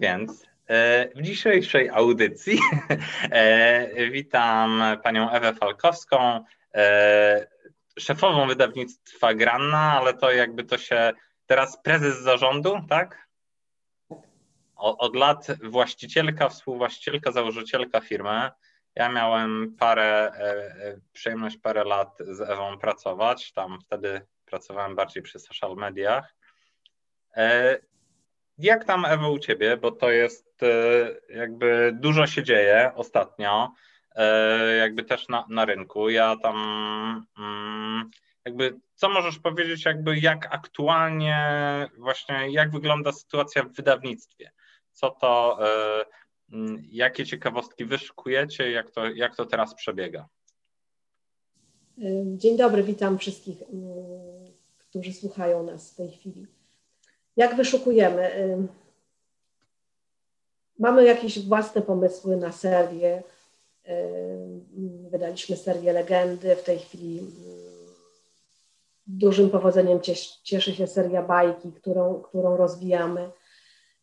Więc e, w dzisiejszej audycji e, witam panią Ewę Falkowską, e, szefową wydawnictwa Granna, ale to jakby to się teraz prezes zarządu, tak? Od lat właścicielka, współwłaścicielka, założycielka firmy. Ja miałem parę, przyjemność parę lat z Ewą pracować. Tam wtedy pracowałem bardziej przy social mediach. Jak tam Ewa u Ciebie, bo to jest e, jakby dużo się dzieje ostatnio, e, jakby też na, na rynku. Ja tam mm, jakby co możesz powiedzieć jakby jak aktualnie właśnie jak wygląda sytuacja w wydawnictwie? Co to, e, mm, jakie ciekawostki wyszukujecie, jak to, jak to teraz przebiega? Dzień dobry, witam wszystkich, którzy słuchają nas w tej chwili. Jak wyszukujemy? Mamy jakieś własne pomysły na serię. Wydaliśmy serię Legendy. W tej chwili dużym powodzeniem cieszy się seria Bajki, którą, którą rozwijamy.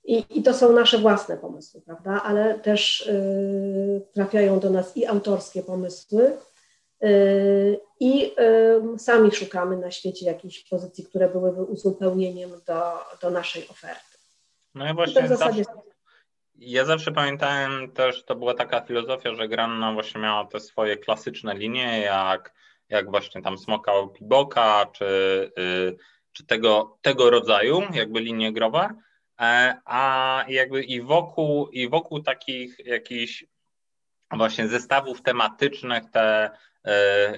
I, I to są nasze własne pomysły, prawda? Ale też y, trafiają do nas i autorskie pomysły, y, i y, sami szukamy na świecie jakichś pozycji, które byłyby uzupełnieniem do, do naszej oferty. No i właśnie w zasadzie... zawsze, ja zawsze pamiętałem też, to była taka filozofia, że Granna właśnie miała te swoje klasyczne linie, jak, jak właśnie tam Smoka Piboka, czy, y, czy tego, tego rodzaju jakby linie growe, e, a jakby i wokół, i wokół takich jakichś właśnie zestawów tematycznych te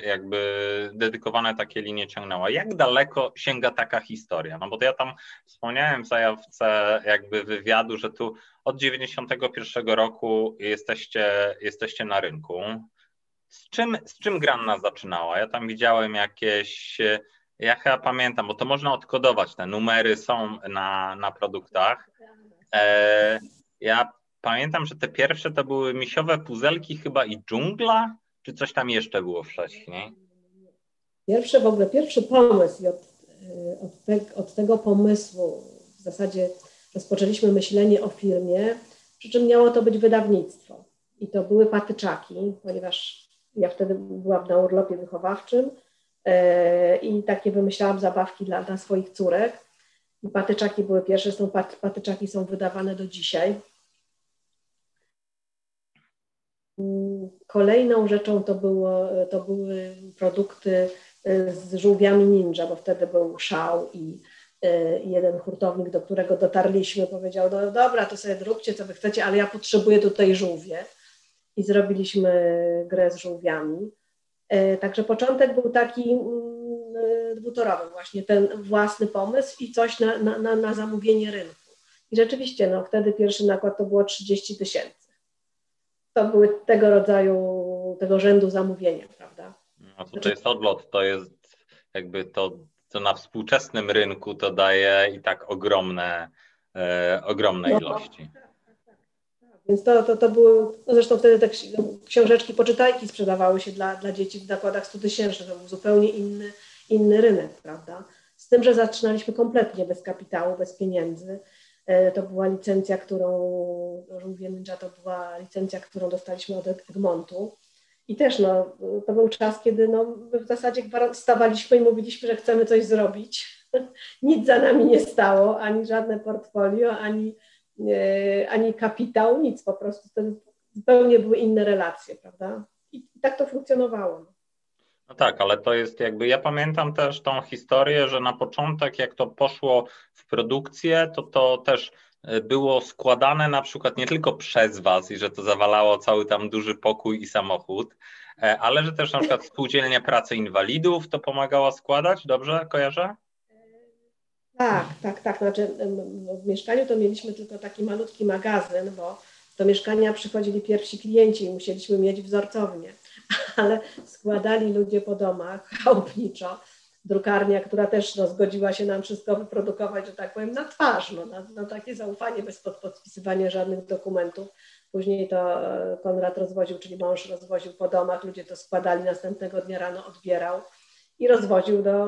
jakby dedykowane takie linie ciągnęła. Jak daleko sięga taka historia? No bo to ja tam wspomniałem w zajawce jakby wywiadu, że tu od 91 roku jesteście, jesteście na rynku. Z czym, z czym Granna zaczynała? Ja tam widziałem jakieś, ja chyba pamiętam, bo to można odkodować, te numery są na, na produktach. E, ja pamiętam, że te pierwsze to były misiowe puzelki chyba i dżungla, czy coś tam jeszcze było wcześniej? Pierwszy w ogóle, pierwszy pomysł i od, e, od, te, od tego pomysłu w zasadzie rozpoczęliśmy myślenie o firmie, przy czym miało to być wydawnictwo. I to były patyczaki, ponieważ ja wtedy byłam na urlopie wychowawczym e, i takie wymyślałam zabawki dla, dla swoich córek. I patyczaki były pierwsze, są patyczaki są wydawane do dzisiaj. Kolejną rzeczą to, było, to były produkty e, z żółwiami ninja, bo wtedy był szał i e, jeden hurtownik, do którego dotarliśmy, powiedział, no dobra, to sobie zróbcie, co wy chcecie, ale ja potrzebuję tutaj żółwie. I zrobiliśmy grę z żółwiami. E, także początek był taki mm, dwutorowy, właśnie ten własny pomysł i coś na, na, na zamówienie rynku. I rzeczywiście, no, wtedy pierwszy nakład to było 30 tysięcy to były tego rodzaju, tego rzędu zamówienia, prawda? No to, to jest odlot, to jest jakby to, co na współczesnym rynku to daje i tak ogromne, e, ogromne no, ilości. Więc to, to, to były, no zresztą wtedy te książeczki, poczytajki sprzedawały się dla, dla dzieci w nakładach 100 tysięcznych, to był zupełnie inny, inny rynek, prawda? Z tym, że zaczynaliśmy kompletnie bez kapitału, bez pieniędzy. E, to była licencja, którą, Żółwie Ninja to była licencja, którą dostaliśmy od Egmontu. I też no, to był czas, kiedy no, w zasadzie stawaliśmy i mówiliśmy, że chcemy coś zrobić. Nic za nami nie stało, ani żadne portfolio, ani, e, ani kapitał, nic po prostu. To zupełnie były inne relacje, prawda? I, i tak to funkcjonowało. No tak, ale to jest jakby, ja pamiętam też tą historię, że na początek jak to poszło w produkcję, to to też e, było składane na przykład nie tylko przez Was i że to zawalało cały tam duży pokój i samochód, e, ale że też na przykład spółdzielnia pracy inwalidów to pomagała składać, dobrze kojarzę? Tak, tak, tak. Znaczy w mieszkaniu to mieliśmy tylko taki malutki magazyn, bo do mieszkania przychodzili pierwsi klienci i musieliśmy mieć wzorcownię. Ale składali ludzie po domach chałupniczo. Drukarnia, która też no, zgodziła się nam wszystko wyprodukować, że tak powiem, na twarz, no, na, na takie zaufanie bez podpisywania żadnych dokumentów. Później to e, Konrad rozwoził, czyli mąż rozwoził po domach, ludzie to składali, następnego dnia rano odbierał i rozwoził do,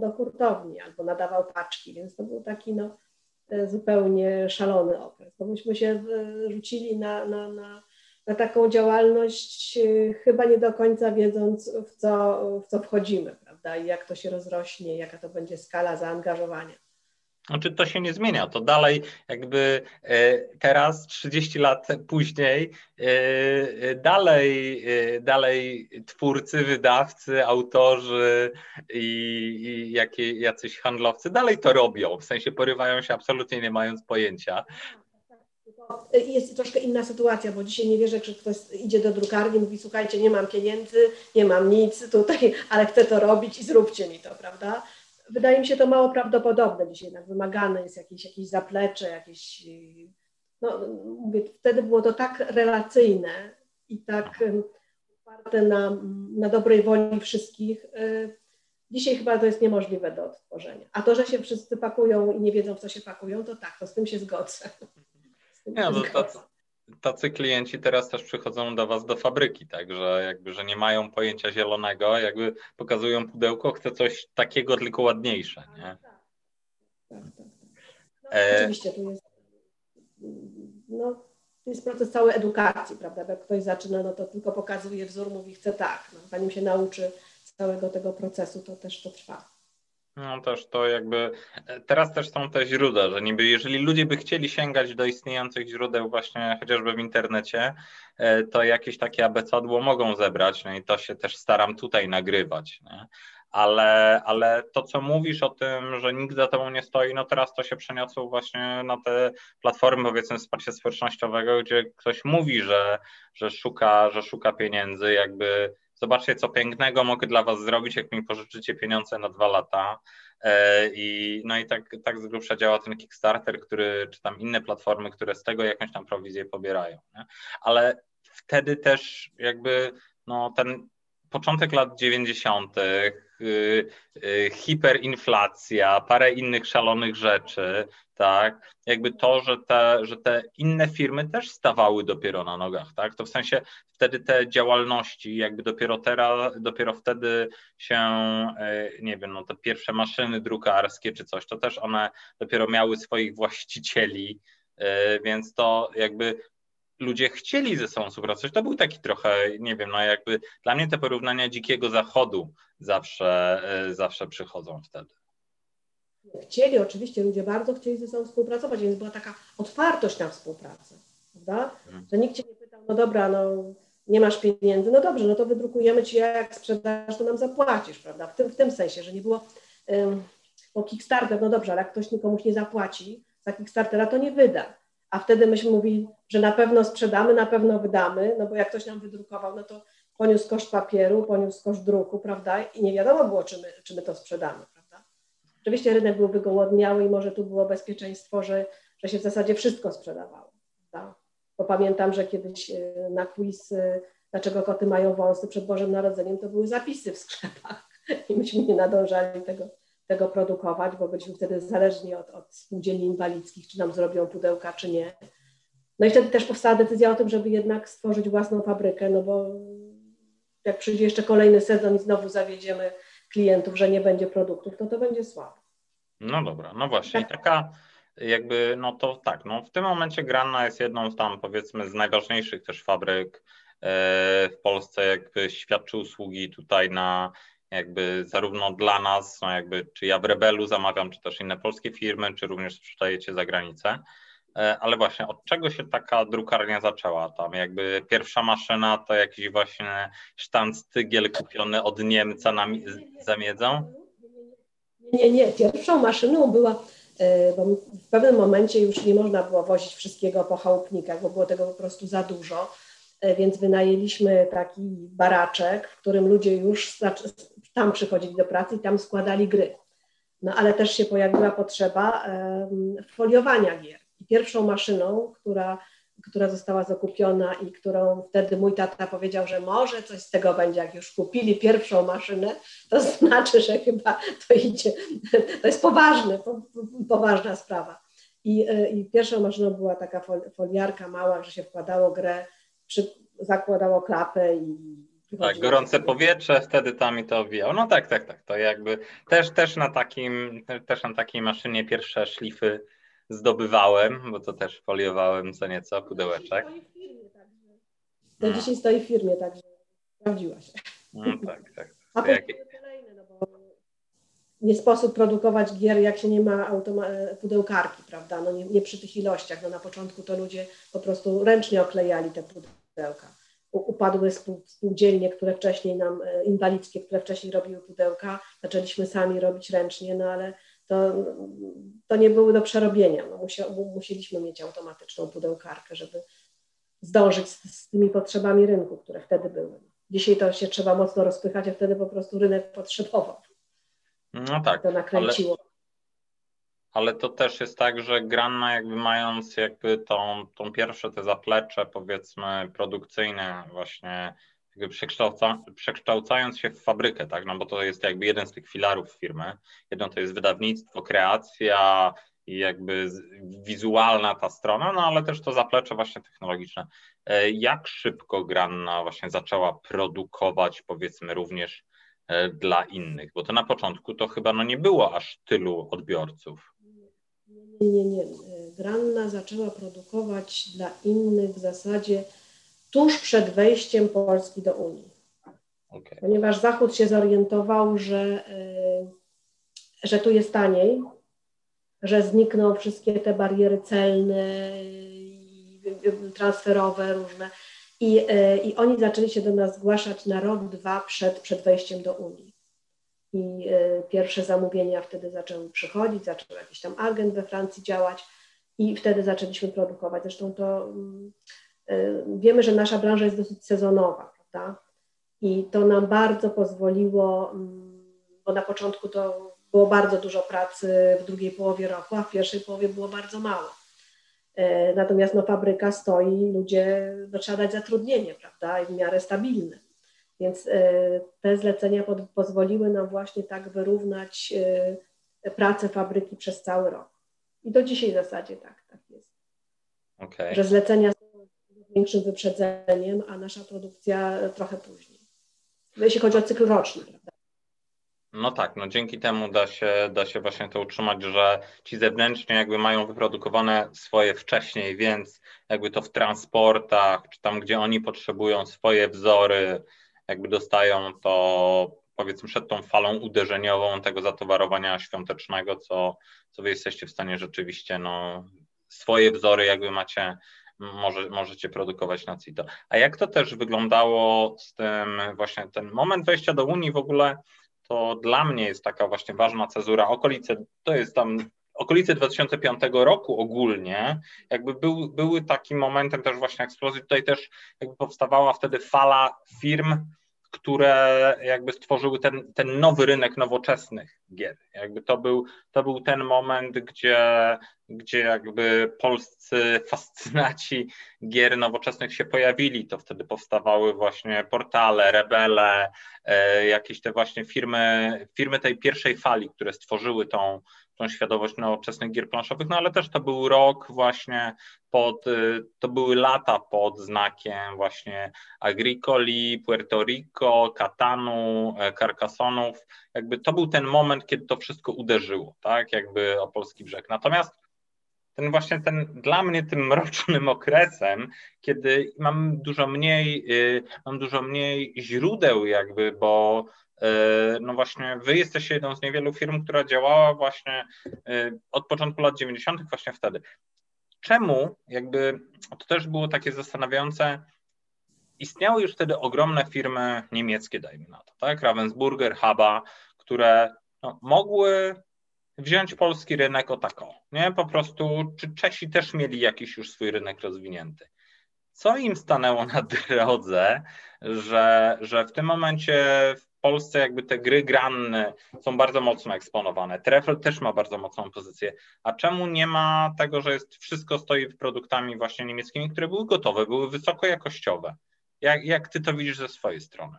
do hurtowni albo nadawał paczki, więc to był taki no, e, zupełnie szalony okres. bo myśmy się rzucili na, na, na, na taką działalność, chyba nie do końca wiedząc, w co, w co wchodzimy, prawda, i jak to się rozrośnie, jaka to będzie skala zaangażowania. Znaczy to się nie zmienia, to dalej jakby e, teraz 30 lat później e, e, dalej, dalej twórcy, wydawcy, autorzy i, i jakie, jacyś handlowcy dalej to robią, w sensie porywają się absolutnie nie mając pojęcia. Jest troszkę inna sytuacja, bo dzisiaj nie wierzę, że ktoś idzie do drukarni i mówi słuchajcie, nie mam pieniędzy, nie mam nic tutaj, ale chcę to robić i zróbcie mi to, prawda? wydaje mi się to mało prawdopodobne dzisiaj jednak wymagane jest jakieś, jakieś zaplecze, jakieś, no mówię, wtedy było to tak relacyjne i tak oparte na, na dobrej woli wszystkich. Y, dzisiaj chyba to jest niemożliwe do odtworzenia. A to, że się wszyscy pakują i nie wiedzą, w co się pakują, to tak, to z tym się zgodzę. Nie, no, to, tacy klienci teraz też przychodzą do Was do fabryki, także jakby, że nie mają pojęcia zielonego, jakby pokazują pudełko, chce coś takiego, tylko ładniejsze, nie? Tak, tak, tak. tak. No, e... Oczywiście tu jest, no, to jest proces całej edukacji, prawda? Jak ktoś zaczyna, no to tylko pokazuje wzór, mówi chce tak, no, zanim się nauczy całego tego procesu, to też to trwa. No też to jakby, teraz też są te źródła, że niby jeżeli ludzie by chcieli sięgać do istniejących źródeł właśnie chociażby w internecie, e, to jakieś takie abecadło mogą zebrać, no i to się też staram tutaj nagrywać, nie? Ale, ale to, co mówisz o tym, że nikt za tobą nie stoi, no teraz to się przeniosło właśnie na te platformy, powiedzmy, wsparcia społecznościowego, gdzie ktoś mówi, że, że, szuka, że szuka pieniędzy, jakby zobaczcie, co pięknego mogę dla Was zrobić, jak mi pożyczycie pieniądze na dwa lata. E, I, no i tak, tak z grubsza działa ten Kickstarter, który, czy tam inne platformy, które z tego jakąś tam prowizję pobierają. Nie? Ale wtedy też jakby no, ten początek lat 90., y, y, hiperinflacja, parę innych szalonych rzeczy, tak, jakby to, że te, że te inne firmy też stawały dopiero na nogach, tak, to w sensie wtedy te działalności, jakby dopiero teraz, dopiero wtedy się, e, nie wiem, no te pierwsze maszyny drukarskie czy coś, to też one dopiero miały swoich właścicieli, e, więc to jakby ludzie chcieli ze sobą współpracować. To był taki trochę, nie wiem, no jakby dla mnie te porównania dzikiego zachodu zawsze, e, zawsze przychodzą wtedy. Chcieli, oczywiście ludzie bardzo chcieli ze sobą współpracować, więc była taka otwartość na współpracę, prawda? Hmm. Że nikt cię nie pytał, no dobra, no nie masz pieniędzy, no dobrze, no to wydrukujemy ci, jak sprzedasz, to nam zapłacisz, prawda? W tym, w tym sensie, że nie było, bo Kickstarter, no dobrze, ale jak ktoś nikomuś nie zapłaci za Kickstartera, to nie wyda a wtedy myśmy mówili, że na pewno sprzedamy, na pewno wydamy, no bo jak ktoś nam wydrukował, no to poniósł koszt papieru, poniósł koszt druku, prawda, i nie wiadomo było, czy my, czy my to sprzedamy. Oczywiście rynek był wygołodniały i może tu było bezpieczeństwo, że, że się w zasadzie wszystko sprzedawało, prawda? Bo pamiętam, że kiedyś e, na quiz e, Dlaczego koty mają wąsy przed Bożym Narodzeniem, to były zapisy w sklepach i myśmy nie nadążali tego tego produkować, bo byliśmy wtedy zależni od, od spółdzielni inwalidzkich, czy nam zrobią pudełka, czy nie. No i wtedy też powstała decyzja o tym, żeby jednak stworzyć własną fabrykę, no bo jak przyjdzie jeszcze kolejny sezon i znowu zawiedziemy klientów, że nie będzie produktów, to to będzie słabo. No dobra, no właśnie. Tak. taka jakby, no to tak, no w tym momencie Granna jest jedną z tam powiedzmy z najważniejszych też fabryk e, w Polsce, jakby świadczy usługi tutaj na jakby zarówno dla nas, no jakby czy ja w Rebelu zamawiam, czy też inne polskie firmy, czy również sprzedajecie za granicę. E, ale właśnie od czego się taka drukarnia zaczęła? Tam jakby pierwsza maszyna to jakiś właśnie sztancygiel kupiony od Niemca na, za miedzą? Nie, nie, pierwszą maszyną była, e, bo w pewnym momencie już nie można było wozić wszystkiego po chałupnikach, bo było tego po prostu za dużo, e, więc wynajęliśmy taki baraczek, w którym ludzie już tam przychodzili do pracy i tam składali gry. No ale też się pojawiła potrzeba foliowania gier. Pierwszą maszyną, która, która została zakupiona i którą wtedy mój tata powiedział, że może coś z tego będzie, jak już kupili pierwszą maszynę, to znaczy, że chyba to idzie, to jest poważne, po, poważna sprawa. I, e, I pierwszą maszyną była taka foliarka mała, że się wkładało grę, przy, zakładało klapę i tak, gorące powietrze, wtedy tam i to owijał. No tak, tak, tak. To jakby też, też, na takim, też na takiej maszynie pierwsze szlify zdobywałem, bo to też foliowałem co nieco, pudełeczek. To no. dzisiaj stoi w firmie, także sprawdziła się. No, tak, tak. A jak... kolejne, no bo nie sposób produkować gier, jak się nie ma automa- pudełkarki, prawda? No nie, nie, przy tych ilościach. No na początku to ludzie po prostu ręcznie oklejali te pudełka. Upadły spółdzielnie, które wcześniej nam, e, inwalidzkie, które wcześniej robiły pudełka, zaczęliśmy sami robić ręcznie, no ale to, to nie były do przerobienia. No musieliśmy mieć automatyczną pudełkarkę, żeby zdążyć z, z tymi potrzebami rynku, które wtedy były. Dzisiaj to się trzeba mocno rozpychać, a wtedy po prostu rynek potrzebował. No tak. To nakręciło. Ale, ale to też jest tak, że Granna jakby mając jakby tą, tą pierwsze te zaplecze powiedzmy produkcyjne właśnie przekształca, przekształcając się w fabrykę, tak, no bo to jest jakby jeden z tych filarów firmy. Jedno to jest wydawnictwo, kreacja, i jakby wizualna ta strona, no ale też to zaplecze właśnie technologiczne. E, jak szybko Granna właśnie zaczęła produkować powiedzmy również e, dla innych? Bo to na początku to chyba no nie było aż tylu odbiorców. Nie, nie, nie. Granna zaczęła produkować dla innych w zasadzie tuż przed wejściem Polski do Unii. Okay. Ponieważ Zachód się zorientował, że, e, że tu jest taniej, że znikną wszystkie te bariery celne, transferowe różne. I, e, I oni zaczęli się do nas zgłaszać na rok, dwa przed, przed wejściem do Unii. I e, pierwsze zamówienia wtedy zaczęły przychodzić, zaczął jakiś tam agent we Francji działać i wtedy zaczęliśmy produkować. Zresztą to mm, wiemy, że nasza branża jest dosyć sezonowa, prawda? I to nam bardzo pozwoliło, mm, bo na początku to było bardzo dużo pracy w drugiej połowie roku, a w pierwszej połowie było bardzo mało. E, natomiast no, fabryka stoi, ludzie, no, trzeba dać zatrudnienie, prawda, i w miarę stabilne. Więc e, te zlecenia pod, pozwoliły nam właśnie tak wyrównać pracę fabryki przez cały rok. I do dzisiaj w zasadzie tak, tak jest. Okay. Że zlecenia większym wyprzedzeniem, a nasza produkcja trochę później. Jeśli chodzi o cykl roczny, prawda? No tak, no dzięki temu da się, da się właśnie to utrzymać, że ci zewnętrznie jakby mają wyprodukowane swoje wcześniej, więc jakby to w transportach, czy tam gdzie oni potrzebują swoje wzory, jakby dostają to powiedzmy przed tą falą uderzeniową tego zatowarowania świątecznego, co, co wy jesteście w stanie rzeczywiście no, swoje wzory jakby macie może, możecie produkować na CITO. A jak to też wyglądało z tym właśnie ten moment wejścia do Unii w ogóle, to dla mnie jest taka właśnie ważna cezura. Okolice, to jest tam okolice 2005 roku ogólnie, jakby był, były takim momentem też właśnie eksplozji. Tutaj też jakby powstawała wtedy fala firm, które jakby stworzyły ten, ten nowy rynek nowoczesnych gier. Jakby to był, to był ten moment, gdzie, gdzie jakby polscy fascynaci gier nowoczesnych się pojawili. To wtedy powstawały właśnie portale, rebele, e, jakieś te właśnie firmy, firmy tej pierwszej fali, które stworzyły tą, tą świadomość nowoczesnych gier planszowych, no ale też to był rok właśnie pod, y, to były lata pod znakiem właśnie Agricoli, Puerto Rico, Katanu, e, Carcassonów, jakby to był ten moment, kiedy to wszystko uderzyło, tak, jakby o polski brzeg. Natomiast ten właśnie ten dla mnie tym mrocznym okresem, kiedy mam dużo mniej, y, mam dużo mniej źródeł jakby, bo E, no właśnie wy jesteście jedną z niewielu firm, która działała właśnie e, od początku lat 90. właśnie wtedy. Czemu jakby to też było takie zastanawiające, istniały już wtedy ogromne firmy niemieckie, dajmy na to, tak? Ravensburger, Haba, które no, mogły wziąć polski rynek o tako, nie? Po prostu, czy Czesi też mieli jakiś już swój rynek rozwinięty. Co im stanęło na drodze, że, że w tym momencie Polsce jakby te gry granne są bardzo mocno eksponowane. Trefl też ma bardzo mocną pozycję. A czemu nie ma tego, że jest, wszystko stoi produktami właśnie niemieckimi, które były gotowe, były wysokojakościowe? Jak, jak ty to widzisz ze swojej strony?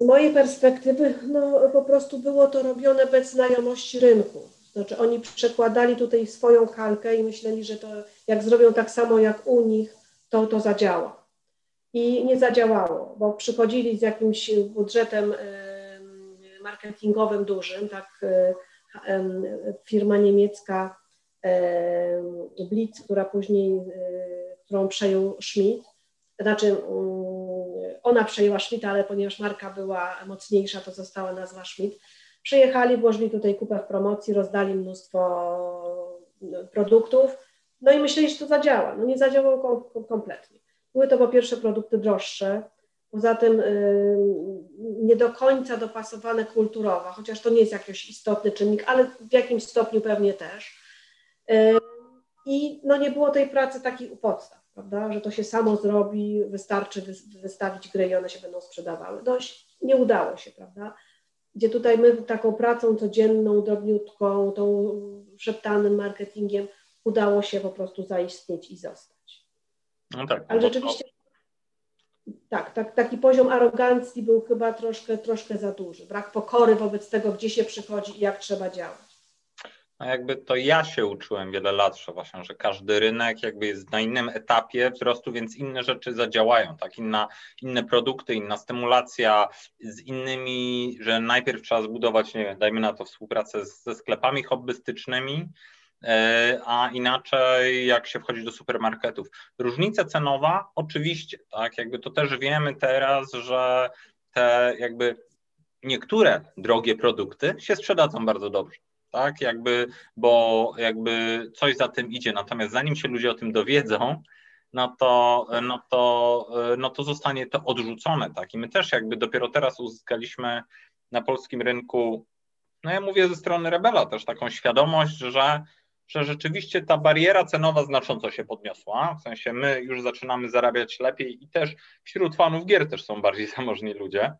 Z mojej perspektywy, no po prostu było to robione bez znajomości rynku. Znaczy oni przekładali tutaj swoją kalkę i myśleli, że to jak zrobią tak samo jak u nich, to to zadziała. I nie zadziałało, bo przychodzili z jakimś budżetem marketingowym dużym, tak, firma niemiecka Blitz, która później, którą przejął Schmidt, znaczy ona przejęła Schmidt, ale ponieważ marka była mocniejsza, to została nazwa Schmidt. Przyjechali, włożyli tutaj kupę w promocji, rozdali mnóstwo produktów, no i myśleli, że to zadziała. No nie zadziałało kompletnie. Były to po pierwsze produkty droższe, poza tym y, nie do końca dopasowane kulturowo, chociaż to nie jest jakiś istotny czynnik, ale w jakimś stopniu pewnie też. Y, I no nie było tej pracy takiej u podstaw, prawda, że to się samo zrobi, wystarczy wystawić gry i one się będą sprzedawały. Dość nie udało się, prawda gdzie tutaj my taką pracą codzienną, drobniutką, tą szeptanym marketingiem udało się po prostu zaistnieć i zostać. No tak. Ale rzeczywiście tak, tak, taki poziom arogancji był chyba troszkę, troszkę za duży. Brak pokory wobec tego, gdzie się przychodzi i jak trzeba działać. No jakby to ja się uczyłem wiele lat, że właśnie, że każdy rynek jakby jest na innym etapie wzrostu, więc inne rzeczy zadziałają, tak? Inna, inne produkty, inna stymulacja z innymi, że najpierw trzeba zbudować, nie wiem, dajmy na to współpracę ze sklepami hobbystycznymi, e, a inaczej jak się wchodzi do supermarketów. Różnica cenowa, oczywiście, tak, jakby to też wiemy teraz, że te jakby niektóre drogie produkty się sprzedadzą bardzo dobrze tak? Jakby, bo jakby coś za tym idzie. Natomiast zanim się ludzie o tym dowiedzą, no to, no to, no to zostanie to odrzucone, tak? I my też jakby dopiero teraz uzyskaliśmy na polskim rynku, no ja mówię ze strony Rebela też taką świadomość, że, że rzeczywiście ta bariera cenowa znacząco się podniosła, w sensie my już zaczynamy zarabiać lepiej i też wśród fanów gier też są bardziej zamożni ludzie,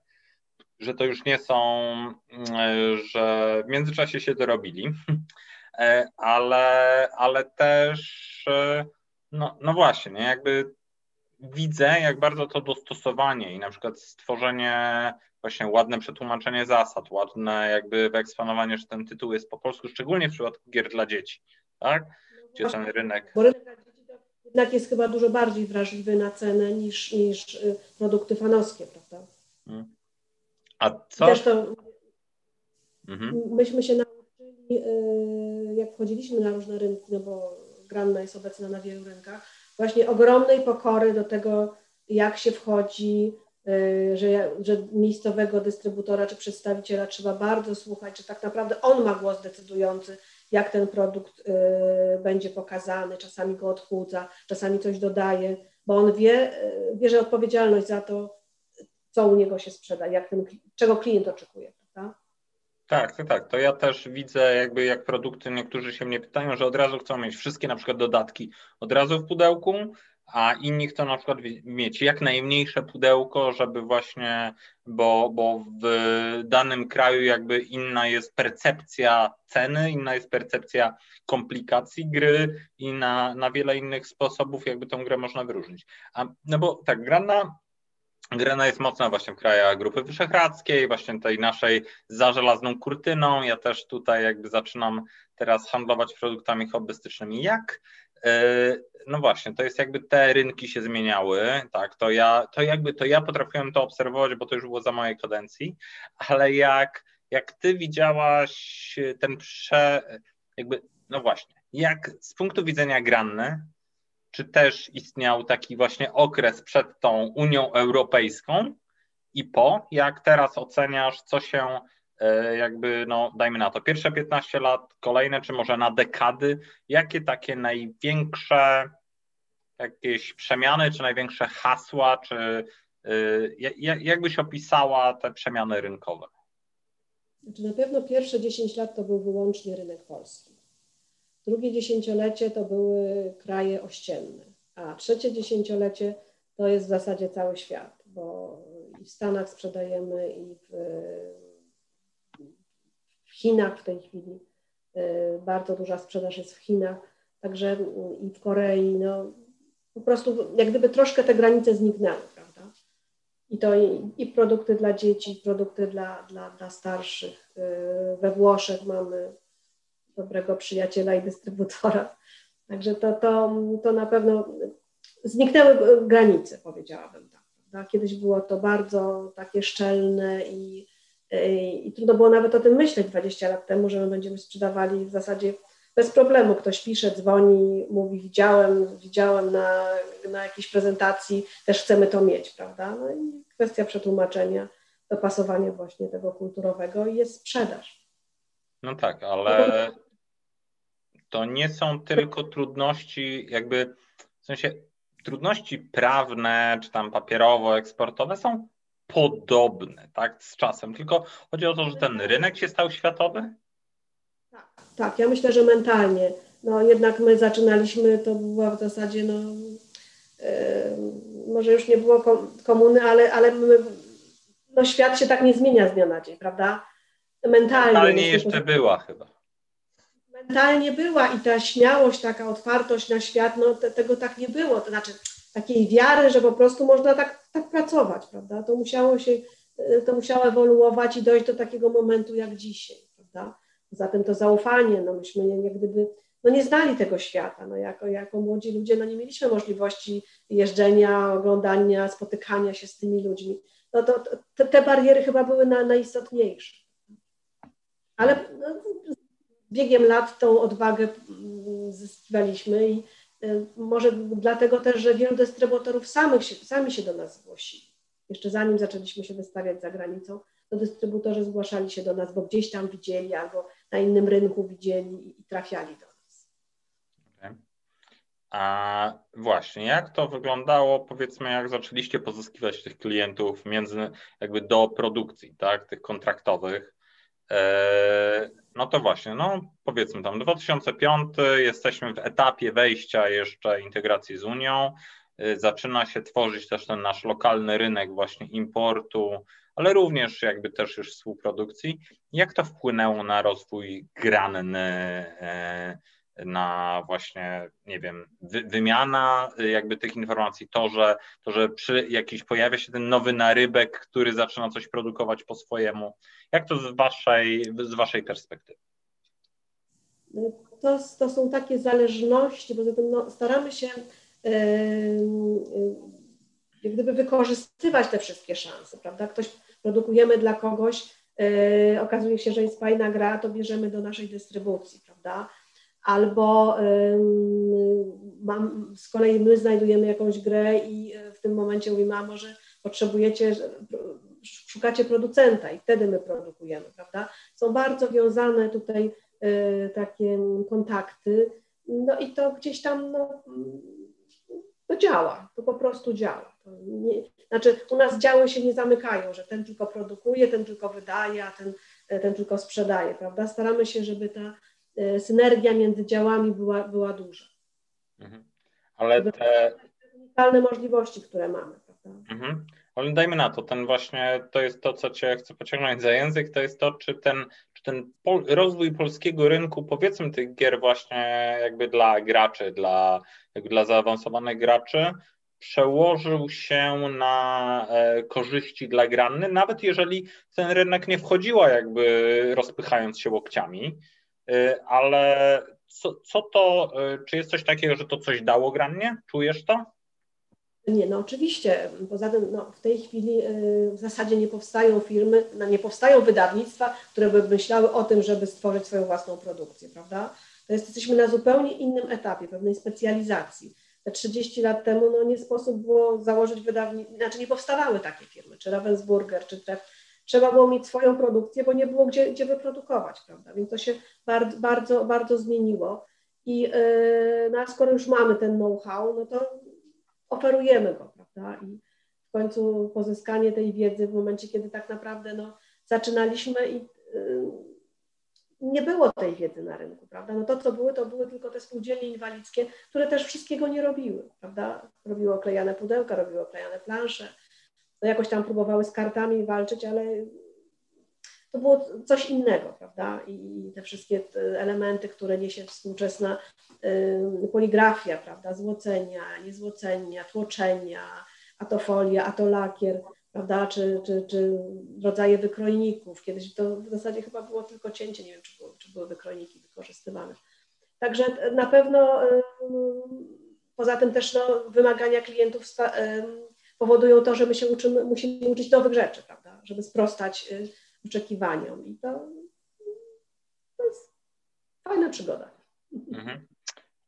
że to już nie są, mm, że w międzyczasie się dorobili, e, ale, ale też, e, no, no właśnie, nie, jakby widzę, jak bardzo to dostosowanie i na przykład stworzenie, właśnie ładne przetłumaczenie zasad, ładne jakby wyeksponowanie, że ten tytuł jest po polsku, szczególnie w przypadku gier dla dzieci, tak? Gdzie ten rynek... Bo rynek dla dzieci jednak jest chyba dużo bardziej wrażliwy na cenę niż, niż y, produkty fanowskie, prawda? Hmm. A co? Zresztą mhm. myśmy się nauczyli, y, jak wchodziliśmy na różne rynki, no bo Granna jest obecna na wielu rynkach, właśnie ogromnej pokory do tego, jak się wchodzi, y, że, że miejscowego dystrybutora czy przedstawiciela trzeba bardzo słuchać, czy tak naprawdę on ma głos decydujący, jak ten produkt y, będzie pokazany, czasami go odchudza, czasami coś dodaje, bo on wie, bierze odpowiedzialność za to, co u niego się sprzeda, jak ten, czego klient oczekuje. Prawda? Tak, tak, tak. To ja też widzę, jakby jak produkty, niektórzy się mnie pytają, że od razu chcą mieć wszystkie na przykład dodatki od razu w pudełku, a inni chcą na przykład mieć jak najmniejsze pudełko, żeby właśnie, bo, bo w danym kraju jakby inna jest percepcja ceny, inna jest percepcja komplikacji gry i na, na wiele innych sposobów jakby tą grę można wyróżnić. A, no bo tak, gra na Grena jest mocna właśnie w krajach Grupy Wyszehradzkiej, właśnie tej naszej za żelazną kurtyną. Ja też tutaj jakby zaczynam teraz handlować produktami hobbystycznymi. Jak? E, no właśnie, to jest jakby te rynki się zmieniały, tak, to ja, to jakby to ja potrafiłem to obserwować, bo to już było za mojej kadencji, ale jak, jak ty widziałaś ten prze, jakby, no właśnie, jak z punktu widzenia Granny, czy też istniał taki właśnie okres przed tą Unią Europejską i po? Jak teraz oceniasz, co się e, jakby, no dajmy na to, pierwsze 15 lat, kolejne, czy może na dekady, jakie takie największe jakieś przemiany, czy największe hasła, czy e, jak byś opisała te przemiany rynkowe? Znaczy na pewno pierwsze 10 lat to był wyłącznie rynek polski. Drugie dziesięciolecie to były kraje ościenne, a trzecie dziesięciolecie to jest w zasadzie cały świat, bo i w Stanach sprzedajemy, i w, w Chinach w tej chwili. Y, bardzo duża sprzedaż jest w Chinach, także i w Korei. No, po prostu jak gdyby troszkę te granice zniknęły, prawda? I to i, i produkty dla dzieci, i produkty dla, dla, dla starszych. Y, we Włoszech mamy dobrego przyjaciela i dystrybutora. Także to, to, to na pewno zniknęły granice, powiedziałabym tak. Prawda? Kiedyś było to bardzo takie szczelne i, i, i, trudno było nawet o tym myśleć 20 lat temu, że my będziemy sprzedawali w zasadzie bez problemu ktoś pisze, dzwoni, mówi widziałem, widziałem na, na jakiejś prezentacji, też chcemy to mieć, prawda? No i kwestia przetłumaczenia, dopasowania właśnie tego kulturowego i jest sprzedaż. No tak, ale to nie są tylko trudności, jakby w sensie trudności prawne czy tam papierowo-eksportowe są podobne, tak, z czasem, tylko chodzi o to, że ten rynek się stał światowy? Tak, tak ja myślę, że mentalnie. No jednak my zaczynaliśmy, to była w zasadzie, no yy, może już nie było komuny, ale, ale my, no świat się tak nie zmienia z dnia na dzień, prawda? Mentalnie. Mentalnie jeszcze była chyba. Mentalnie była i ta śmiałość, taka otwartość na świat, no te, tego tak nie było. To znaczy takiej wiary, że po prostu można tak, tak pracować, prawda? To musiało się, to musiało ewoluować i dojść do takiego momentu jak dzisiaj, prawda? Zatem to zaufanie, no myśmy nie, nie gdyby, no nie znali tego świata, no jako, jako młodzi ludzie, no nie mieliśmy możliwości jeżdżenia, oglądania, spotykania się z tymi ludźmi. No to, to te bariery chyba były na, najistotniejsze. Ale no, biegiem lat tą odwagę mm, zyskiwaliśmy i y, może dlatego też, że wielu dystrybutorów samych się, sami się do nas zgłosili. Jeszcze zanim zaczęliśmy się wystawiać za granicą, to dystrybutorzy zgłaszali się do nas, bo gdzieś tam widzieli albo na innym rynku widzieli i trafiali do nas. Okay. A właśnie, jak to wyglądało, powiedzmy, jak zaczęliście pozyskiwać tych klientów między, jakby do produkcji, tak, tych kontraktowych? E, no to właśnie, no powiedzmy tam 2005, jesteśmy w etapie wejścia jeszcze integracji z Unią, e, zaczyna się tworzyć też ten nasz lokalny rynek właśnie importu, ale również jakby też już współprodukcji. Jak to wpłynęło na rozwój granny, e, na właśnie, nie wiem, wy, wymiana jakby tych informacji, to, że, to, że przy jakiś pojawia się ten nowy narybek, który zaczyna coś produkować po swojemu. Jak to z waszej, z waszej perspektywy? To, to są takie zależności, bo no, staramy się yy, yy, gdyby wykorzystywać te wszystkie szanse, prawda? Ktoś produkujemy dla kogoś, yy, okazuje się, że jest fajna gra, to bierzemy do naszej dystrybucji, prawda? Albo mam, z kolei my znajdujemy jakąś grę i w tym momencie mówimy, a może potrzebujecie szukacie producenta i wtedy my produkujemy, prawda? Są bardzo wiązane tutaj y, takie kontakty, no i to gdzieś tam no, to działa, to po prostu działa. Nie, znaczy u nas działy się nie zamykają, że ten tylko produkuje, ten tylko wydaje, a ten, ten tylko sprzedaje, prawda? Staramy się, żeby ta synergia między działami była, była duża. Mhm. Ale te unikalne możliwości, które mamy? Mhm. Ale dajmy na to, ten właśnie, to jest to, co Cię chcę pociągnąć za język, to jest to, czy ten, czy ten pol, rozwój polskiego rynku, powiedzmy tych gier właśnie jakby dla graczy, dla, jakby dla zaawansowanych graczy, przełożył się na e, korzyści dla granny, nawet jeżeli ten rynek nie wchodziła jakby rozpychając się łokciami, e, ale co, co to, e, czy jest coś takiego, że to coś dało grannie? Czujesz to? Nie, no oczywiście. Poza tym no, w tej chwili y, w zasadzie nie powstają firmy, no, nie powstają wydawnictwa, które by myślały o tym, żeby stworzyć swoją własną produkcję, prawda? To jest, jesteśmy na zupełnie innym etapie, pewnej specjalizacji. Te 30 lat temu no, nie sposób było założyć wydawnictwa, znaczy nie powstawały takie firmy, czy Ravensburger, czy Tref. Trzeba było mieć swoją produkcję, bo nie było gdzie, gdzie wyprodukować, prawda? Więc to się bardzo, bardzo, bardzo zmieniło. I yy, no, a skoro już mamy ten know-how, no to oferujemy go, prawda? I w końcu pozyskanie tej wiedzy w momencie, kiedy tak naprawdę no, zaczynaliśmy i y, nie było tej wiedzy na rynku, prawda? No to, co były, to były tylko te spółdzielnie inwalidzkie, które też wszystkiego nie robiły, prawda? Robiły oklejane pudełka, robiły oklejane plansze, no jakoś tam próbowały z kartami walczyć, ale to było coś innego, prawda? I te wszystkie elementy, które niesie współczesna poligrafia, prawda? Złocenia, niezłocenia, tłoczenia, a to folia, a to lakier, prawda? Czy, czy, czy rodzaje wykrojników. Kiedyś to w zasadzie chyba było tylko cięcie, nie wiem, czy, było, czy były wykrojniki wykorzystywane. Także na pewno poza tym też no, wymagania klientów powodują to, że my się uczymy, musimy uczyć nowych rzeczy, prawda? Żeby sprostać y, oczekiwaniom. I to, to jest fajna przygoda. Mhm.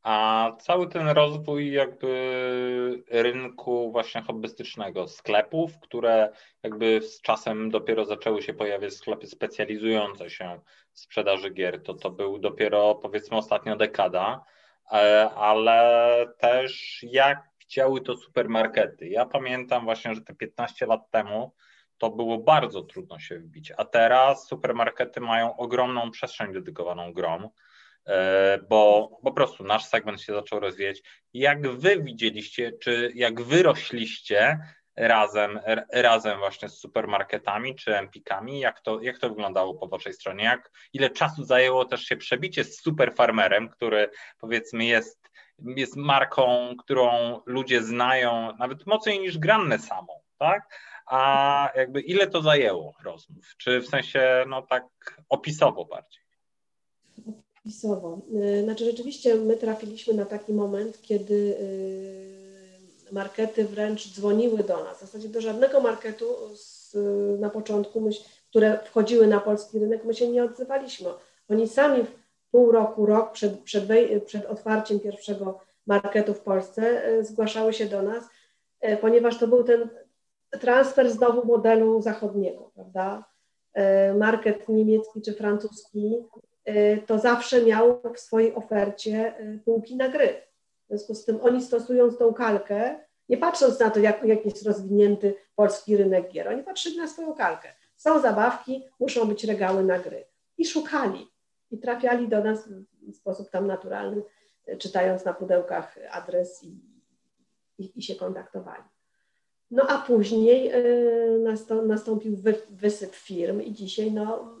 A cały ten rozwój jakby rynku właśnie hobbystycznego, sklepów, które jakby z czasem dopiero zaczęły się pojawiać sklepy specjalizujące się w sprzedaży gier, to to był dopiero powiedzmy ostatnia dekada, e, ale też jak chciały to supermarkety. Ja pamiętam właśnie, że te 15 lat temu to było bardzo trudno się wbić, a teraz supermarkety mają ogromną przestrzeń dedykowaną grom E, bo po prostu nasz segment się zaczął rozwijać. Jak wy widzieliście, czy jak wy rośliście razem, razem właśnie z supermarketami czy empikami, jak to, jak to wyglądało po waszej stronie? Jak, ile czasu zajęło też się przebicie z superfarmerem, który powiedzmy jest, jest marką, którą ludzie znają nawet mocniej niż Granne samą, tak? A jakby ile to zajęło rozmów? Czy w sensie, no tak opisowo bardziej? wpisowo. Y, znaczy rzeczywiście my trafiliśmy na taki moment, kiedy y, markety wręcz dzwoniły do nas. W zasadzie do żadnego marketu z, na początku, które wchodziły na polski rynek, my się nie odzywaliśmy. Oni sami pół roku, rok przed, przed, przed otwarciem pierwszego marketu w Polsce y, zgłaszały się do nas, ponieważ to był ten transfer znowu modelu zachodniego, prawda? Market niemiecki czy francuski to zawsze miał w swojej ofercie półki na gry. W związku z tym oni stosując tą kalkę, nie patrząc na to, jak, jak jest rozwinięty polski rynek gier, oni patrzyli na swoją kalkę. Są zabawki, muszą być regały na gry. I szukali. I trafiali do nas w sposób tam naturalny, czytając na pudełkach adres i, i, i się kontaktowali. No a później nastąpił wysyp firm i dzisiaj no,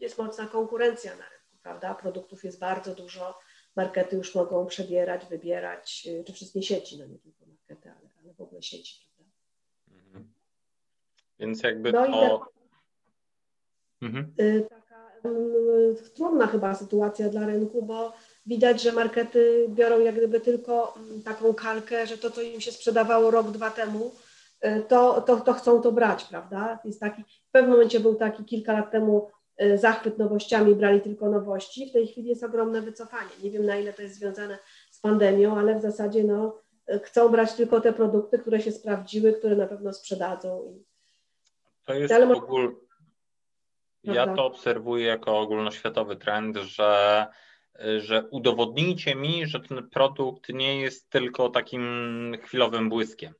jest mocna konkurencja na rynku prawda? Produktów jest bardzo dużo, markety już mogą przebierać, wybierać, y, czy wszystkie sieci, no nie tylko markety, ale, ale w ogóle sieci, prawda? Mhm. Więc jakby no to... Mhm. Y, um, trudna chyba sytuacja dla rynku, bo widać, że markety biorą jak gdyby tylko mm, taką kalkę, że to, co im się sprzedawało rok, dwa temu, y, to, to, to chcą to brać, prawda? Jest taki, w pewnym momencie był taki kilka lat temu E, zachwyt nowościami, brali tylko nowości. W tej chwili jest ogromne wycofanie. Nie wiem, na ile to jest związane z pandemią, ale w zasadzie no, e, chcą brać tylko te produkty, które się sprawdziły, które na pewno sprzedadzą. To jest ale... ogól... Ja to obserwuję jako ogólnoświatowy trend, że że udowodnijcie mi, że ten produkt nie jest tylko takim chwilowym błyskiem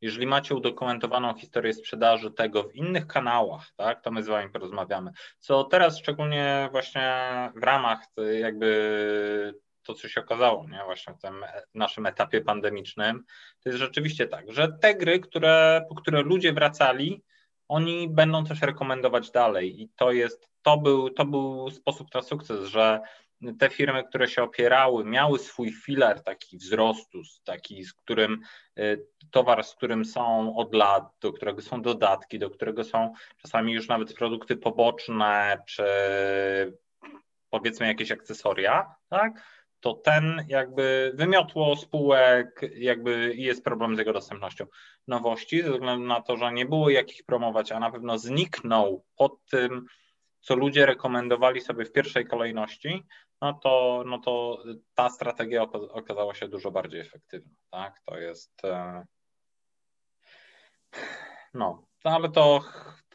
jeżeli macie udokumentowaną historię sprzedaży tego w innych kanałach, tak, to my z Wami porozmawiamy. Co teraz szczególnie właśnie w ramach jakby to, co się okazało, nie, właśnie w tym naszym etapie pandemicznym, to jest rzeczywiście tak, że te gry, które, po które ludzie wracali, oni będą też rekomendować dalej i to jest, to był, to był sposób na sukces, że te firmy, które się opierały, miały swój filar taki wzrostu, taki, z którym y, towar, z którym są od lat, do którego są dodatki, do którego są czasami już nawet produkty poboczne, czy powiedzmy jakieś akcesoria, tak? To ten jakby wymiotło spółek, jakby jest problem z jego dostępnością. Nowości, ze względu na to, że nie było jakich promować, a na pewno zniknął pod tym, co ludzie rekomendowali sobie w pierwszej kolejności, no to, no to ta strategia okazała się dużo bardziej efektywna. Tak? To jest. E, no, ale to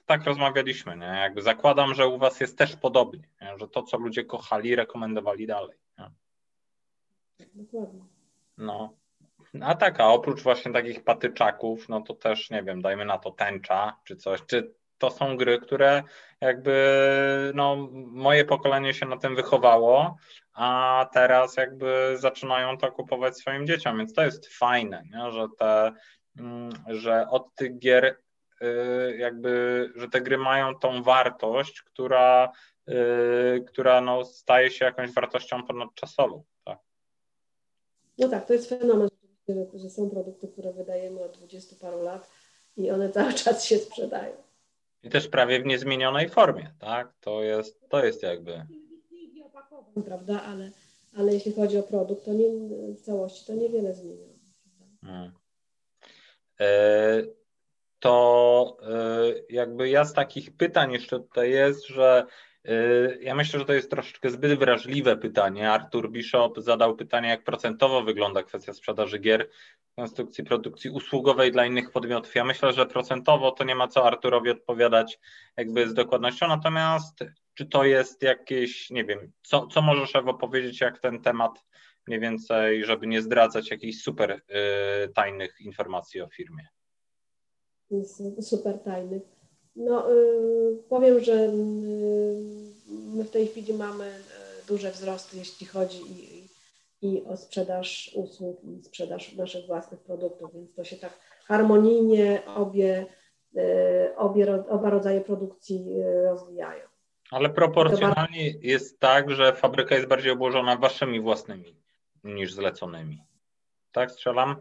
tak rozmawialiśmy. Nie? Jakby zakładam, że u Was jest też podobnie, nie? że to, co ludzie kochali, rekomendowali dalej. Nie? Dokładnie. No. A tak, a oprócz właśnie takich patyczaków, no to też nie wiem, dajmy na to tęcza czy coś, czy to są gry, które jakby no, moje pokolenie się na tym wychowało, a teraz jakby zaczynają to kupować swoim dzieciom, więc to jest fajne, nie? że te, mm, że od tych gier y, jakby, że te gry mają tą wartość, która, y, która no, staje się jakąś wartością ponadczasową. No tak, to jest fenomen, że są produkty, które wydajemy od 20 paru lat i one cały czas się sprzedają. I też prawie w niezmienionej formie, tak? To jest, to jest jakby. Prawda, ale, ale jeśli chodzi o produkt, to nie, w całości to niewiele zmienia. Hmm. E, to e, jakby ja z takich pytań jeszcze tutaj jest, że ja myślę, że to jest troszeczkę zbyt wrażliwe pytanie. Artur Bishop zadał pytanie, jak procentowo wygląda kwestia sprzedaży gier, konstrukcji produkcji usługowej dla innych podmiotów. Ja myślę, że procentowo to nie ma co Arturowi odpowiadać jakby z dokładnością, natomiast czy to jest jakieś, nie wiem, co, co możesz Ewo powiedzieć, jak ten temat mniej więcej, żeby nie zdradzać jakichś super y, tajnych informacji o firmie? Super tajnych. No, y, powiem, że y, my w tej chwili mamy y, duże wzrosty, jeśli chodzi i, i o sprzedaż usług i sprzedaż naszych własnych produktów, więc to się tak harmonijnie obie, obie oba rodzaje produkcji rozwijają. Ale proporcjonalnie jest tak, że fabryka jest bardziej obłożona waszymi własnymi niż zleconymi. Tak strzelam?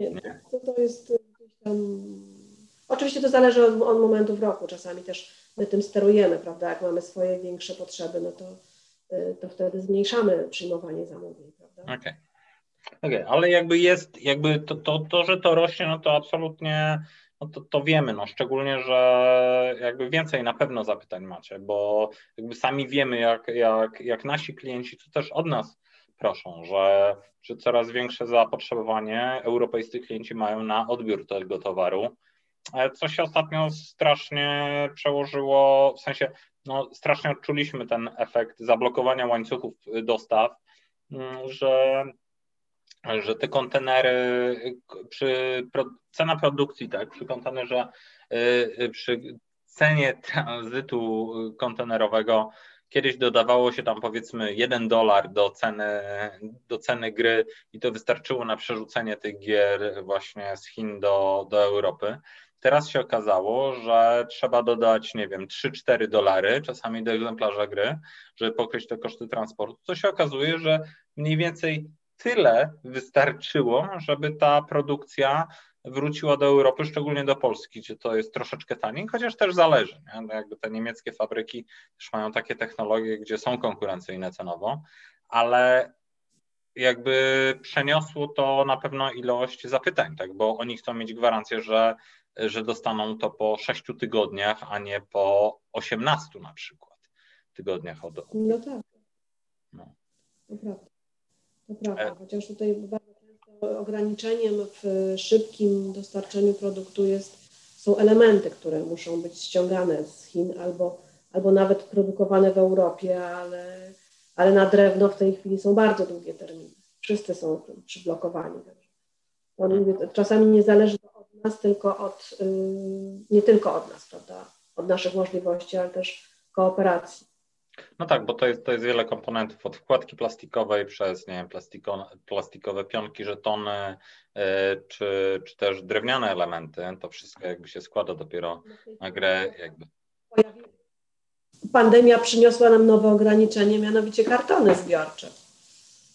Nie, nie. To, to jest gdzieś tam Oczywiście to zależy od, od momentu w roku. Czasami też my tym sterujemy, prawda? Jak mamy swoje większe potrzeby, no to, y, to wtedy zmniejszamy przyjmowanie zamówień, prawda? Okej. Okay. Okay, ale jakby jest, jakby to, to, to, że to rośnie, no to absolutnie no to, to wiemy, no szczególnie, że jakby więcej na pewno zapytań macie, bo jakby sami wiemy, jak, jak, jak nasi klienci to też od nas proszą, że, że coraz większe zapotrzebowanie europejscy klienci mają na odbiór tego towaru co się ostatnio strasznie przełożyło, w sensie no, strasznie odczuliśmy ten efekt zablokowania łańcuchów dostaw, mm, że, że te kontenery przy cena produkcji, tak, przy kontenerze, y, y, przy cenie tranzytu kontenerowego Kiedyś dodawało się tam powiedzmy 1 dolar do ceny, do ceny gry i to wystarczyło na przerzucenie tych gier właśnie z Chin do, do Europy. Teraz się okazało, że trzeba dodać, nie wiem, 3-4 dolary czasami do egzemplarza gry, żeby pokryć te koszty transportu. Co się okazuje, że mniej więcej tyle wystarczyło, żeby ta produkcja wróciła do Europy, szczególnie do Polski, gdzie to jest troszeczkę taniej, chociaż też zależy. Nie? No jakby te niemieckie fabryki też mają takie technologie, gdzie są konkurencyjne cenowo, ale jakby przeniosło to na pewno ilość zapytań, tak? bo oni chcą mieć gwarancję, że że dostaną to po 6 tygodniach, a nie po 18 na przykład tygodniach od. od... No tak. No. To prawda. To prawda. E... Chociaż tutaj bardzo często ograniczeniem w szybkim dostarczeniu produktu jest, są elementy, które muszą być ściągane z Chin albo, albo nawet produkowane w Europie, ale, ale na drewno w tej chwili są bardzo długie terminy. Wszyscy są przyblokowani. Czasami nie zależy nas, tylko od, y, nie tylko od nas, prawda, od naszych możliwości, ale też kooperacji. No tak, bo to jest, to jest wiele komponentów, od wkładki plastikowej przez, nie wiem, plastiko, plastikowe pionki, żetony, yy, czy, czy też drewniane elementy, to wszystko jakby się składa dopiero na grę jakby. Pandemia przyniosła nam nowe ograniczenie, mianowicie kartony zbiorcze.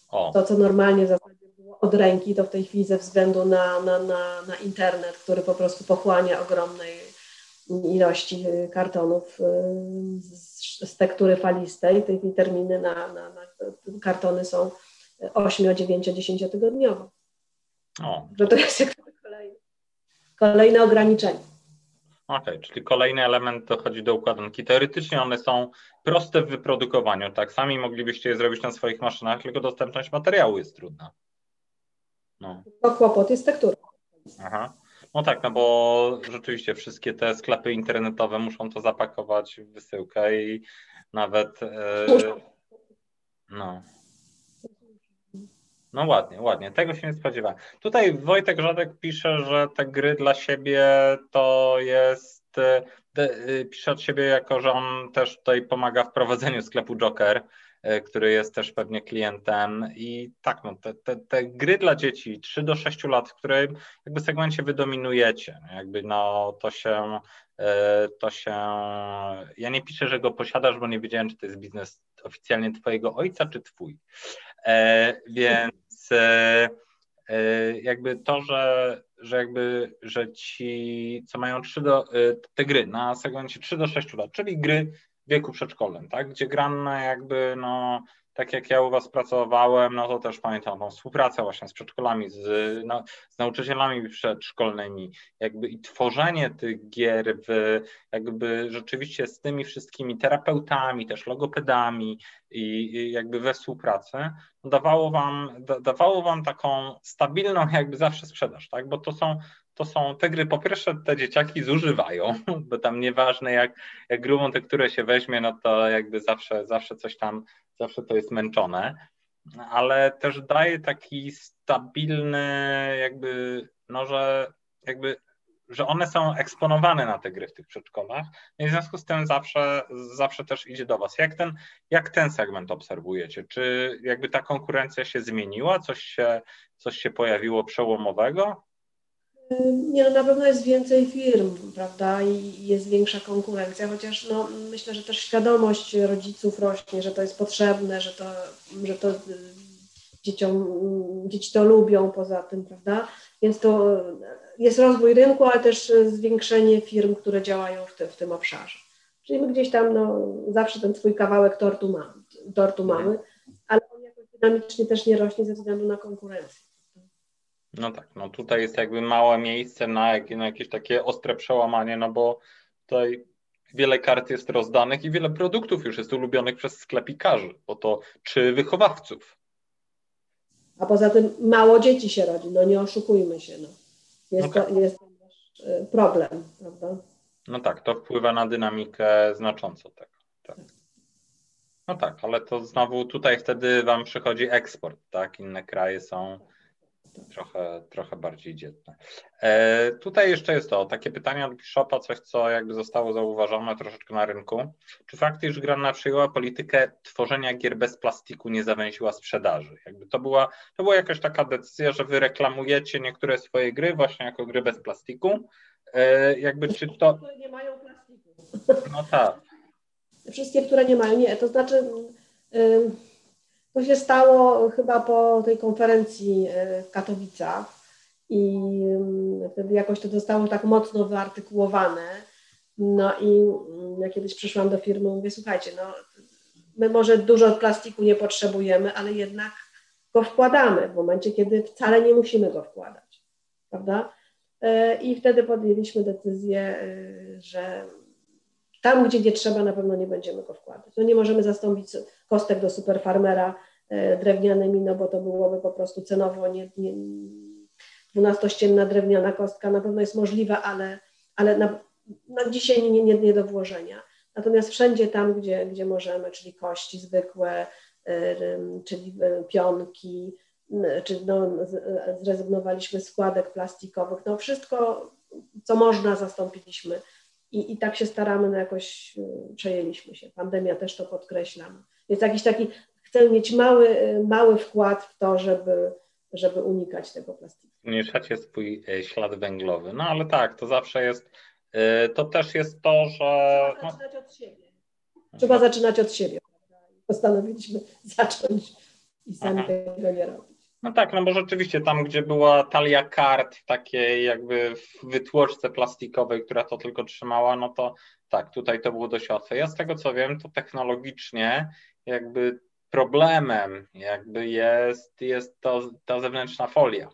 O. To, co normalnie w zasadzie od ręki, to w tej chwili ze względu na, na, na, na internet, który po prostu pochłania ogromnej ilości y, kartonów y, z, z tektury falistej, te terminy na, na, na kartony są 8, 9, 10 tygodniowe. O. Że to jest jak kolejne, kolejne ograniczenie. Okej, okay, czyli kolejny element dochodzi do układanki. Teoretycznie one są proste w wyprodukowaniu, tak? Sami moglibyście je zrobić na swoich maszynach, tylko dostępność materiału jest trudna. No. To kłopot jest tektura. Aha. No tak, no bo rzeczywiście wszystkie te sklepy internetowe muszą to zapakować w wysyłkę i nawet. E, no. No ładnie, ładnie. Tego się nie spodziewałem. Tutaj Wojtek Żadek pisze, że te gry dla siebie to jest. E, e, pisze od siebie jako, że on też tutaj pomaga w prowadzeniu sklepu Joker który jest też pewnie klientem. I tak, no, te, te, te gry dla dzieci 3 do 6 lat, w którym jakby segmencie wy dominujecie, jakby no to się, e, to się, ja nie piszę, że go posiadasz, bo nie wiedziałem, czy to jest biznes oficjalnie twojego ojca, czy twój. E, więc e, e jakby to, że, że jakby, że ci, co mają 3 do, te gry na segmencie 3 do 6 lat, czyli gry wieku przedszkolnym, tak? gdzie grana jakby no, tak jak ja u Was pracowałem, no to też pamiętam tą współpracę właśnie z przedszkolami, z, no, z nauczycielami przedszkolnymi, jakby i tworzenie tych gier w, jakby rzeczywiście z tymi wszystkimi terapeutami, też logopedami i, i jakby we współpracy, no dawało wam, da, dawało wam taką stabilną jakby zawsze sprzedaż, tak? Bo to są to są te gry, po pierwsze te dzieciaki zużywają, bo tam nieważne jak, jak grubą tekturę się weźmie, no to jakby zawsze, zawsze coś tam, zawsze to jest męczone, ale też daje taki stabilny jakby, no że jakby że one są eksponowane na te gry w tych przedszkolach, no i w związku z tym zawsze, zawsze też idzie do Was. Jak ten, jak ten segment obserwujecie? Czy jakby ta konkurencja się zmieniła? Coś się, coś się pojawiło przełomowego? Nie, no na pewno jest więcej firm, prawda, i jest większa konkurencja, chociaż no, myślę, że też świadomość rodziców rośnie, że to jest potrzebne, że to, że to y, dzieciom, dzieci to lubią poza tym, prawda, więc to jest rozwój rynku, ale też zwiększenie firm, które działają w, te, w tym obszarze. Czyli my gdzieś tam no, zawsze ten swój kawałek tortu, mamy, tortu mamy, ale on jakoś dynamicznie też nie rośnie ze względu na konkurencję. No tak, no tutaj jest jakby małe miejsce na, na jakieś takie ostre przełamanie, no bo tutaj wiele kart jest rozdanych i wiele produktów już jest ulubionych przez sklepikarzy, bo to czy wychowawców. A poza tym mało dzieci się rodzi, no nie oszukujmy się. No. Jest, no tak. to, jest to e, problem, prawda? No tak, to wpływa na dynamikę znacząco tego. Tak. No tak, ale to znowu tutaj wtedy Wam przychodzi eksport, tak? Inne kraje są trochę, trochę bardziej dzietne. E, tutaj jeszcze jest to, takie pytanie od Bishopa, coś co jakby zostało zauważone troszeczkę na rynku. Czy fakt, iż Grana przyjęła politykę tworzenia gier bez plastiku nie zawęziła sprzedaży? Jakby to była, to była jakaś taka decyzja, że wy reklamujecie niektóre swoje gry właśnie jako gry bez plastiku. E, jakby czy to... Nie mają plastiku. No tak. Wszystkie, które nie mają, nie, to znaczy... Yy to się stało chyba po tej konferencji e, w Katowicach i mm, wtedy jakoś to zostało tak mocno wyartykułowane. No i mm, ja kiedyś przyszłam do firmy i mówię, słuchajcie, no my może dużo plastiku nie potrzebujemy, ale jednak go wkładamy w momencie, kiedy wcale nie musimy go wkładać, prawda? E, I wtedy podjęliśmy decyzję, e, że tam, gdzie nie trzeba, na pewno nie będziemy go wkładać. No nie możemy zastąpić kostek do superfarmera e, drewnianymi, no bo to byłoby po prostu cenowo nie, nie, 12-ścienna drewniana kostka na pewno jest możliwa, ale, ale na, na dzisiaj nie, nie, nie do włożenia. Natomiast wszędzie tam, gdzie, gdzie możemy, czyli kości zwykłe, e, czyli e, pionki, czy no, zrezygnowaliśmy z składek plastikowych, no wszystko, co można, zastąpiliśmy i, i tak się staramy, no jakoś przejęliśmy się. Pandemia też to podkreślam. Jest jakiś taki, chcę mieć mały, y, mały wkład w to, żeby, żeby unikać tego plastiku. Zmniejszacie swój e, ślad węglowy. No ale tak, to zawsze jest, e, to też jest to, że... Trzeba no zaczynać od siebie. Trzeba zaczynać od siebie. Postanowiliśmy zacząć i sami Aha. tego nie robić. No tak, no bo rzeczywiście tam, gdzie była talia kart takiej jakby w wytłoczce plastikowej, która to tylko trzymała, no to tak, tutaj to było dość łatwe. Ja z tego co wiem, to technologicznie jakby problemem jakby jest, jest to ta zewnętrzna folia,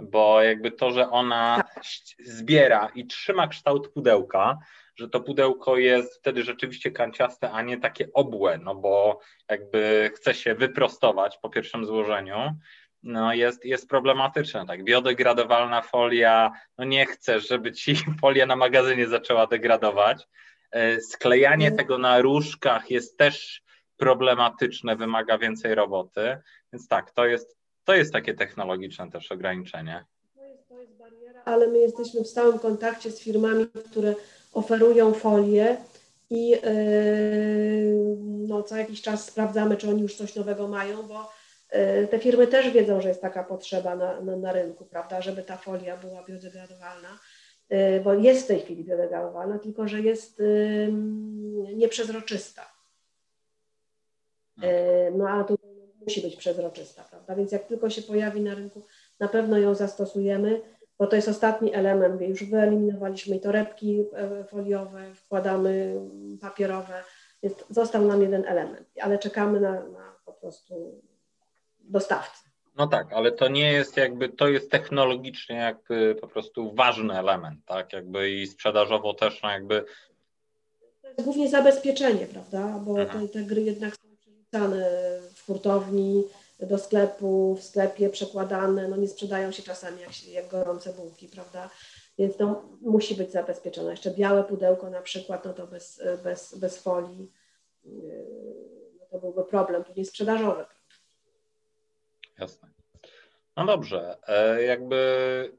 bo jakby to, że ona tak. zbiera i trzyma kształt pudełka, że to pudełko jest wtedy rzeczywiście kanciaste, a nie takie obłe, no bo jakby chce się wyprostować po pierwszym złożeniu, no jest, jest problematyczne. Tak? Biodegradowalna folia, no nie chcesz, żeby ci folia na magazynie zaczęła degradować. E, sklejanie mm. tego na różkach jest też problematyczne, wymaga więcej roboty. Więc tak, to jest, to jest takie technologiczne też ograniczenie. To jest, to jest bariera, ale my jesteśmy w stałym kontakcie z firmami, które oferują folię i yy, no, co jakiś czas sprawdzamy, czy oni już coś nowego mają, bo E, te firmy też wiedzą, że jest taka potrzeba na, na, na rynku, prawda, żeby ta folia była biodegradowalna, e, bo jest w tej chwili biodegradowalna, tylko że jest nieprzezroczysta. E, no a tu musi być przezroczysta, prawda? Więc jak tylko się pojawi na rynku, na pewno ją zastosujemy, bo to jest ostatni element. Już wyeliminowaliśmy i torebki foliowe, wkładamy papierowe, więc został nam jeden element, ale czekamy na, na po prostu dostawcy. No tak, ale to nie jest jakby, to jest technologicznie jakby po prostu ważny element, tak, jakby i sprzedażowo też no jakby. To jest głównie zabezpieczenie, prawda, bo te, te, gry jednak są przerzucane w hurtowni, do sklepu, w sklepie przekładane, no nie sprzedają się czasami jak, jak gorące bułki, prawda, więc to musi być zabezpieczone. Jeszcze białe pudełko na przykład, no to bez, bez, bez folii, yy, no to byłby problem, nie sprzedażowy. Jasne. No dobrze, e, jakby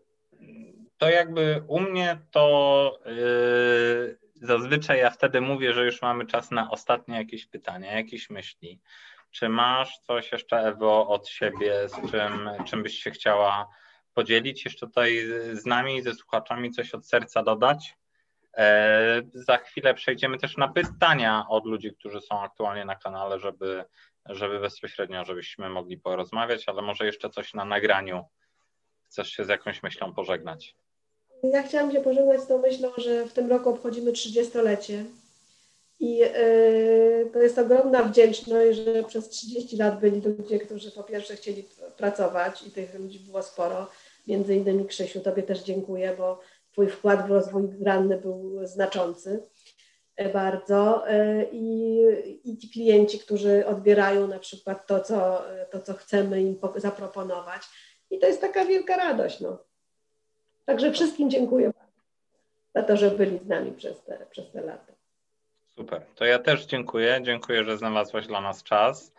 to jakby u mnie to yy, zazwyczaj ja wtedy mówię, że już mamy czas na ostatnie jakieś pytania, jakieś myśli. Czy masz coś jeszcze, Ewo, od siebie, z czym, czym byś się chciała podzielić jeszcze tutaj z nami, ze słuchaczami, coś od serca dodać? E, za chwilę przejdziemy też na pytania od ludzi, którzy są aktualnie na kanale, żeby żeby bezpośrednio, żebyśmy mogli porozmawiać, ale może jeszcze coś na nagraniu. Chcesz się z jakąś myślą pożegnać? Ja chciałam się pożegnać z tą myślą, że w tym roku obchodzimy 30-lecie i yy, to jest ogromna wdzięczność, że przez 30 lat byli ludzie, którzy po pierwsze chcieli pracować i tych ludzi było sporo. Między innymi Krzysiu, Tobie też dziękuję, bo Twój wkład w rozwój ranny był znaczący. E, bardzo e, i, i ci klienci, którzy odbierają na przykład to co, to, co chcemy im zaproponować. I to jest taka wielka radość. No. Także wszystkim dziękuję za to, że byli z nami przez te, przez te lata. Super. To ja też dziękuję. Dziękuję, że znalazłaś dla nas czas.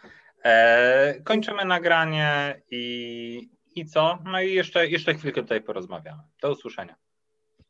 E, kończymy nagranie i, i co? No i jeszcze, jeszcze chwilkę tutaj porozmawiamy. Do usłyszenia.